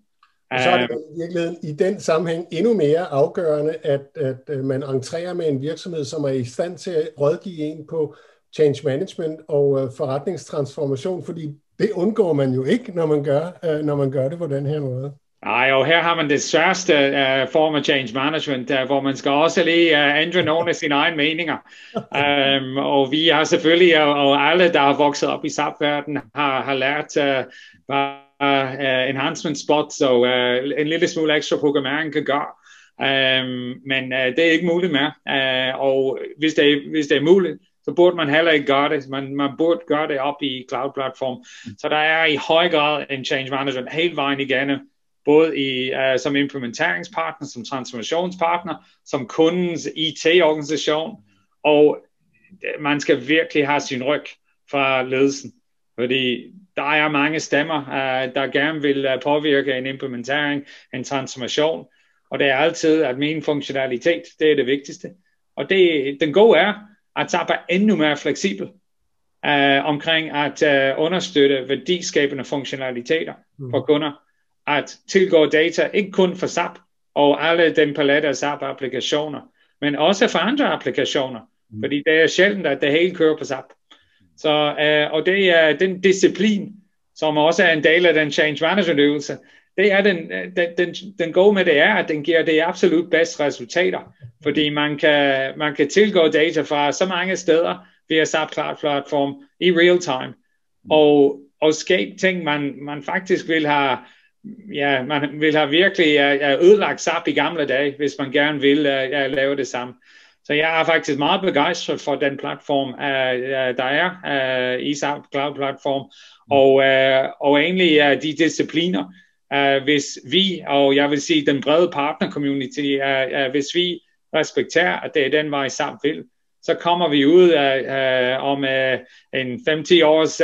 Og så er det i virkeligheden i den sammenhæng endnu mere afgørende, at, at man entrerer med en virksomhed, som er i stand til at rådgive en på change management og forretningstransformation, fordi det undgår man jo ikke, når man gør, når man gør det på den her måde. Nej, og her har man det største uh, form af change management, uh, hvor man skal også lige uh, ændre nogle af sine egne meninger. Um, og vi har selvfølgelig, og, og alle, der har vokset op i SAP-verden, har, har lært uh, hvad uh, enhancement spots og uh, en lille smule ekstra programmering kan gøre. Um, men uh, det er ikke muligt mere. Uh, og hvis det, er, hvis det er muligt, så burde man heller ikke gøre det. Man, man burde gøre det op i cloud-platform. Så der er i høj grad en change management hele vejen igennem både i, uh, som implementeringspartner, som transformationspartner, som kundens IT-organisation, og man skal virkelig have sin ryg fra ledelsen, fordi der er mange stemmer, uh, der gerne vil uh, påvirke en implementering, en transformation, og det er altid, at min funktionalitet, det er det vigtigste. Og det, den gode er, at SAP er endnu mere fleksibel uh, omkring at uh, understøtte værdiskabende funktionaliteter mm. for kunder at tilgå data, ikke kun for SAP og alle den palette af SAP-applikationer, men også for andre applikationer, mm. fordi det er sjældent, at det hele kører på SAP. Så, uh, og det er den disciplin, som også er en del af den change management øvelse, det er den, den, den, den gode med det er, at den giver det absolut bedste resultater, fordi man kan, man kan tilgå data fra så mange steder via SAP Cloud Platform i real time, og, og skabe ting, man, man faktisk vil have, ja, man vil have virkelig uh, ødelagt SAP i gamle dage, hvis man gerne vil uh, lave det samme. Så jeg er faktisk meget begejstret for den platform, der er i SAP Cloud Platform, og, uh, og egentlig de discipliner, hvis vi, og jeg vil sige den brede partner community, hvis vi respekterer, at det er den vej SAP vil, så kommer vi ud om en 5-10 års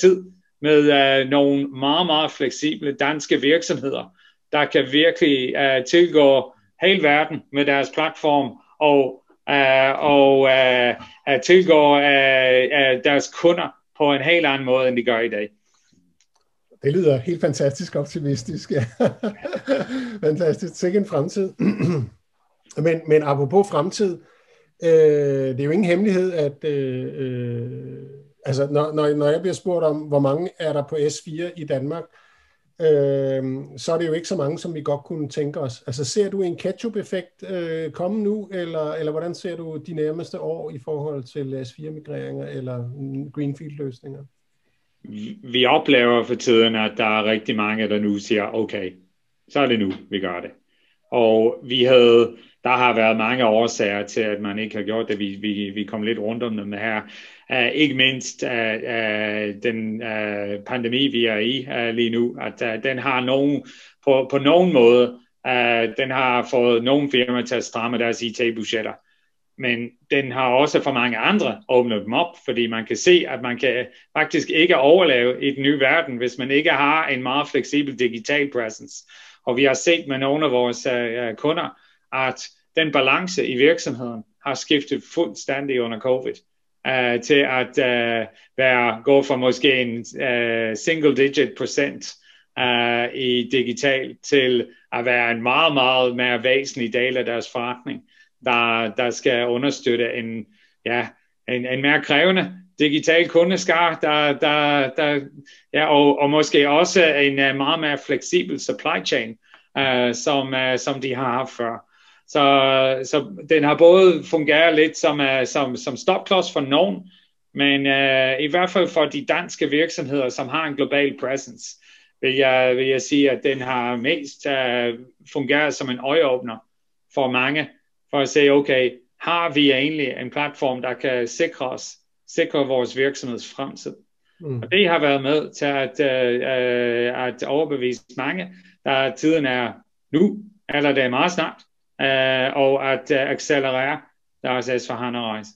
tid med uh, nogle meget, meget fleksible danske virksomheder, der kan virkelig uh, tilgå hele verden med deres platform, og, uh, og uh, tilgå uh, uh, deres kunder på en helt anden måde, end de gør i dag. Det lyder helt fantastisk optimistisk. Ja. fantastisk. Sikke en fremtid. men, men apropos fremtid, øh, det er jo ingen hemmelighed, at øh, altså, når, når, når jeg bliver spurgt om, hvor mange er der på S4 i Danmark, øh, så er det jo ikke så mange, som vi godt kunne tænke os. Altså ser du en ketchup-effekt øh, komme nu, eller, eller hvordan ser du de nærmeste år i forhold til S4-migreringer eller Greenfield-løsninger? Vi oplever for tiden, at der er rigtig mange, der nu siger, okay, så er det nu, vi gør det. Og vi havde, der har været mange årsager til, at man ikke har gjort det. Vi, vi, vi kom lidt rundt om dem her. Uh, ikke mindst uh, uh, den uh, pandemi, vi er i uh, lige nu, at uh, den har nogen, på, på nogen måde, uh, den har fået nogle firmaer til at stramme deres IT-budgetter. Men den har også for mange andre åbnet dem op, fordi man kan se, at man kan faktisk ikke overleve i den nye verden, hvis man ikke har en meget fleksibel digital presence. Og vi har set med nogle af vores uh, uh kunder, at den balance i virksomheden har skiftet fuldstændig under covid uh, til at uh, være, gå fra måske en uh, single digit procent uh, i digital til at være en meget, meget mere væsentlig del af deres forretning, der, der skal understøtte en, ja, en, en mere krævende digital kundeskar, der, der, der, ja, og, og måske også en meget mere fleksibel supply chain, uh, som, uh, som de har haft før. Så, så den har både fungeret lidt som, uh, som, som stopklods for nogen, men uh, i hvert fald for de danske virksomheder, som har en global presence, vil jeg, vil jeg sige, at den har mest uh, fungeret som en øjeåbner for mange, for at sige, okay, har vi egentlig en platform, der kan sikre os, sikre vores virksomheds fremtid? Mm. Og det har været med til at, uh, at overbevise mange, der tiden er nu, eller det er meget snart, uh, og at uh, accelerere deres s rejse.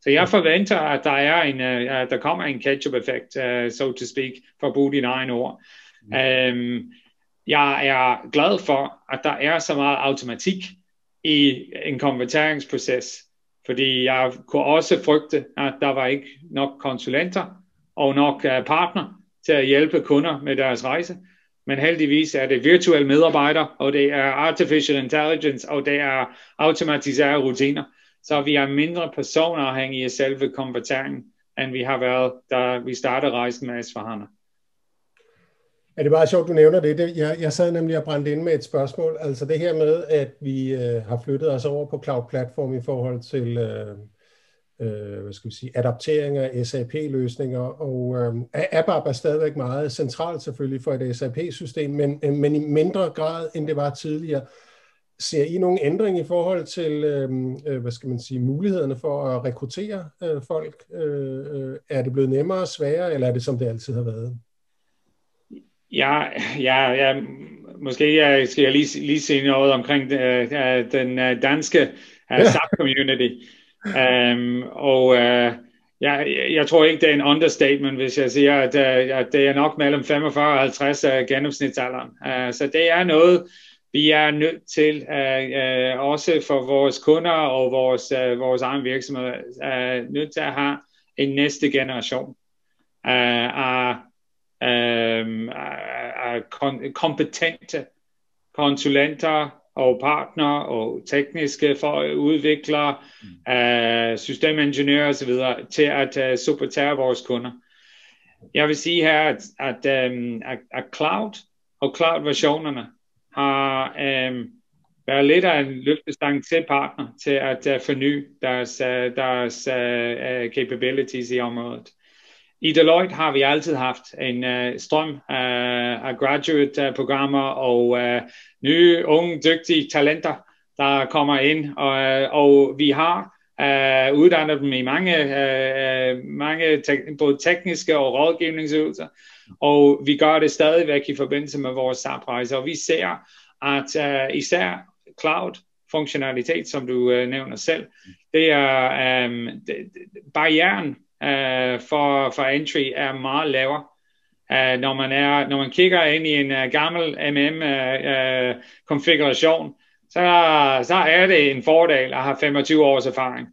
Så jeg forventer, at der er en, at der kommer en catch-up-effekt, uh, so to speak, for at bruge dine egne ord. Mm. Um, jeg er glad for, at der er så meget automatik i en konverteringsproces, fordi jeg kunne også frygte, at der var ikke nok konsulenter og nok uh, partner til at hjælpe kunder med deres rejse men heldigvis er det virtuelle medarbejdere, og det er artificial intelligence, og det er automatiserede rutiner. Så vi er mindre personafhængige af selve konverteringen, end vi har været, da vi startede rejsen med Esfahana. Ja, det bare sjovt, du nævner det? Jeg, jeg sad nemlig og brændte ind med et spørgsmål. Altså det her med, at vi øh, har flyttet os over på cloud platform i forhold til øh, øh, hvad skal vi sige, adaptering af SAP-løsninger, og øh, ABAP er stadigvæk meget centralt selvfølgelig for et SAP-system, men, øh, men i mindre grad, end det var tidligere. Ser I nogen ændring i forhold til, øh, øh, hvad skal man sige, mulighederne for at rekruttere øh, folk? Øh, øh, er det blevet nemmere og sværere, eller er det som det altid har været? Ja, ja, ja måske jeg skal jeg lige, lige sige noget omkring øh, den øh, danske uh, SAP-community. Um, og uh, jeg, jeg tror ikke, det er en understatement, hvis jeg siger, at, øh, at det er nok mellem 45 og 50 af øh, gennemsnitsalderen. Uh, så det er noget, vi er nødt til, uh, uh, også for vores kunder og vores, uh, vores egen virksomhed, uh, nødt til at have en næste generation uh, af, um, af kompetente konsulenter og partner og tekniske for udviklere, uh, systemingeniører osv. til at uh, supportere vores kunder. Jeg vil sige her, at, at, um, at, at cloud og cloud-versionerne har um, været lidt af en løftestang til partner til at uh, forny deres, uh, deres uh, capabilities i området. I Deloitte har vi altid haft en uh, strøm uh, af graduate-programmer øh, og uh, nye, unge, dygtige talenter, der kommer ind, og, uh, og vi har uh, uddannet dem i mange, uh, mange te- både tekniske og rådgivningsøvelser, og vi gør det stadigvæk i forbindelse med vores sap og vi ser, at uh, især cloud funktionalitet, som du uh, nævner selv, det er um, det, barrieren uh, for, for entry er meget lavere. Uh, når, man er, når man kigger ind i en uh, gammel MM-konfiguration, uh, uh, så, så er det en fordel at have 25 års erfaring.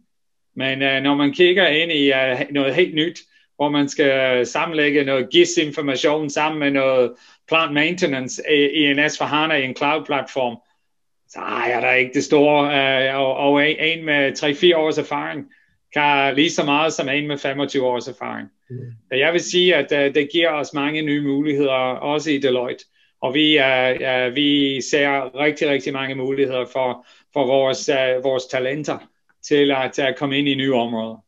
Men uh, når man kigger ind i uh, noget helt nyt, hvor man skal sammenlægge noget GIS-information sammen med noget plant maintenance i, i en S4HANA i en cloud-platform, så er der ikke det store, uh, og, og en med 3-4 års erfaring, kan lige så meget som en med 25 års erfaring. Mm. Så jeg vil sige, at uh, det giver os mange nye muligheder, også i Deloitte. Og vi, uh, uh, vi ser rigtig, rigtig mange muligheder for, for vores, uh, vores talenter til at uh, komme ind i nye områder.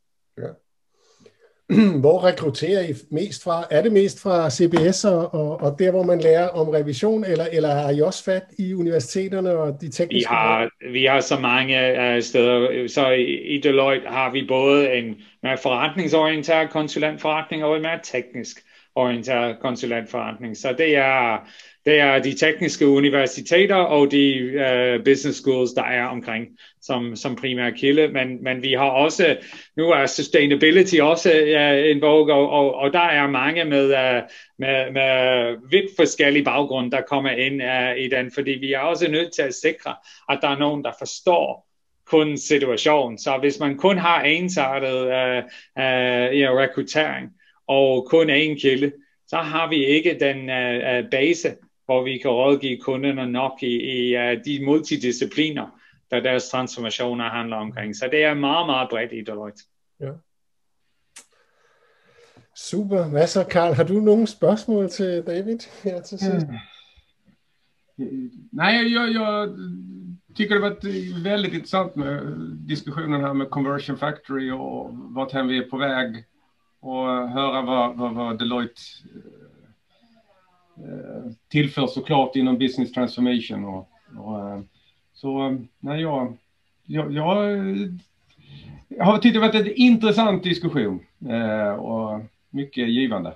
Hvor rekrutterer I mest fra? Er det mest fra CBS og, og, og der, hvor man lærer om revision, eller, eller har I også fat i universiteterne og de tekniske? Vi har, vi har så mange uh, steder. Så i, i Deloitte har vi både en mere forretningsorienteret konsulentforretning og en mere teknisk orienteret konsulentforretning. Så det er, det er de tekniske universiteter og de uh, business schools, der er omkring som, som primær kilde, men, men vi har også, nu er sustainability også uh, en vogue, og, og, og der er mange med, uh, med, med vidt forskellige baggrund, der kommer ind uh, i den, fordi vi er også nødt til at sikre, at der er nogen, der forstår kun situation. Så hvis man kun har ensartet uh, uh, you know, rekruttering og kun én kilde, så har vi ikke den uh, base, hvor vi kan rådgive kunderne nok i, i uh, de multidiscipliner, der deres transformationer handler omkring. Så det er meget, meget bredt i Deloitte. Ja. Super. Hvad så, Karl? Har du nogle spørgsmål til David her til sidst? Mm. Nej, jag, jag tycker det var väldigt intressant med diskussionen här med Conversion Factory och vart vi är på väg och höra vad, vad, vad Deloitte eh, eh, tillför såklart inom business transformation. Och, och eh, så eh, nej, jag, jag, jag, jag har tyckt det varit en intressant diskussion eh, och mycket givande.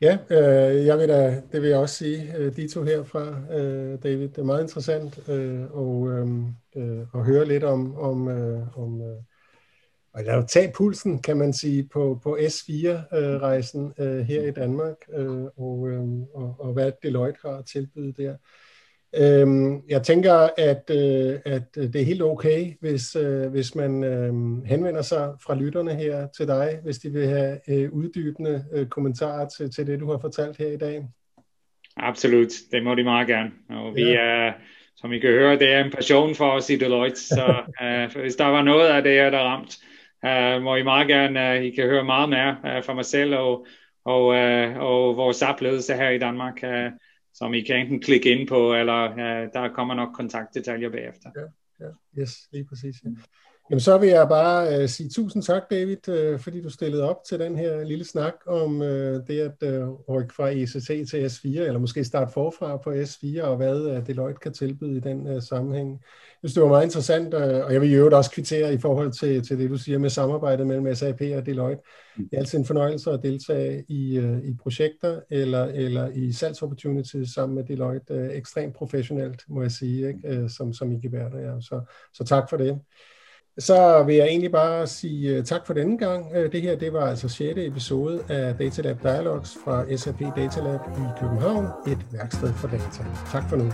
Ja, øh, jeg vil da, det vil jeg også sige, øh, de to herfra, øh, David. Det er meget interessant øh, og, øhm, øh, at høre lidt om, om, øh, om øh, og lad tage pulsen, kan man sige, på, på S4-rejsen øh, her i Danmark, øh, og, øh, og, og hvad Deloitte har tilbydet der. Øh, jeg tænker, at, øh, at det er helt okay, hvis, øh, hvis man øh, henvender sig fra lytterne her til dig, hvis de vil have øh, uddybende øh, kommentarer til, til det, du har fortalt her i dag. Absolut, det må de meget gerne. Og vi er, som I kan høre, det er en passion for os i Deloitte, så øh, hvis der var noget af det, der ramt, uh, må I meget gerne, uh, I kan høre meget mere øh, uh, fra mig selv og, og, uh, og vores oplevelse her i Danmark, uh, som I kan enten klikke ind på, eller uh, der kommer nok kontaktdetaljer bagefter. Ja, ja. Yes, lige præcis. Ja. Jamen så vil jeg bare uh, sige tusind tak, David, uh, fordi du stillede op til den her lille snak om uh, det at uh, rykke fra ECT til S4, eller måske starte forfra på S4, og hvad uh, Deloitte kan tilbyde i den uh, sammenhæng synes, det var meget interessant, øh, og jeg vil jo også kvittere i forhold til, til det, du siger med samarbejdet mellem SAP og Deloitte. Det er altid en fornøjelse at deltage i, øh, i projekter eller, eller i salgsopportunities sammen med Deloitte. Øh, ekstremt professionelt, må jeg sige, ikke? Som, som I kan være der. Så, så tak for det. Så vil jeg egentlig bare sige øh, tak for denne gang. Øh, det her det var altså 6. episode af Datalab Dialogs fra SAP Datalab i København, et værksted for data. Tak for nu.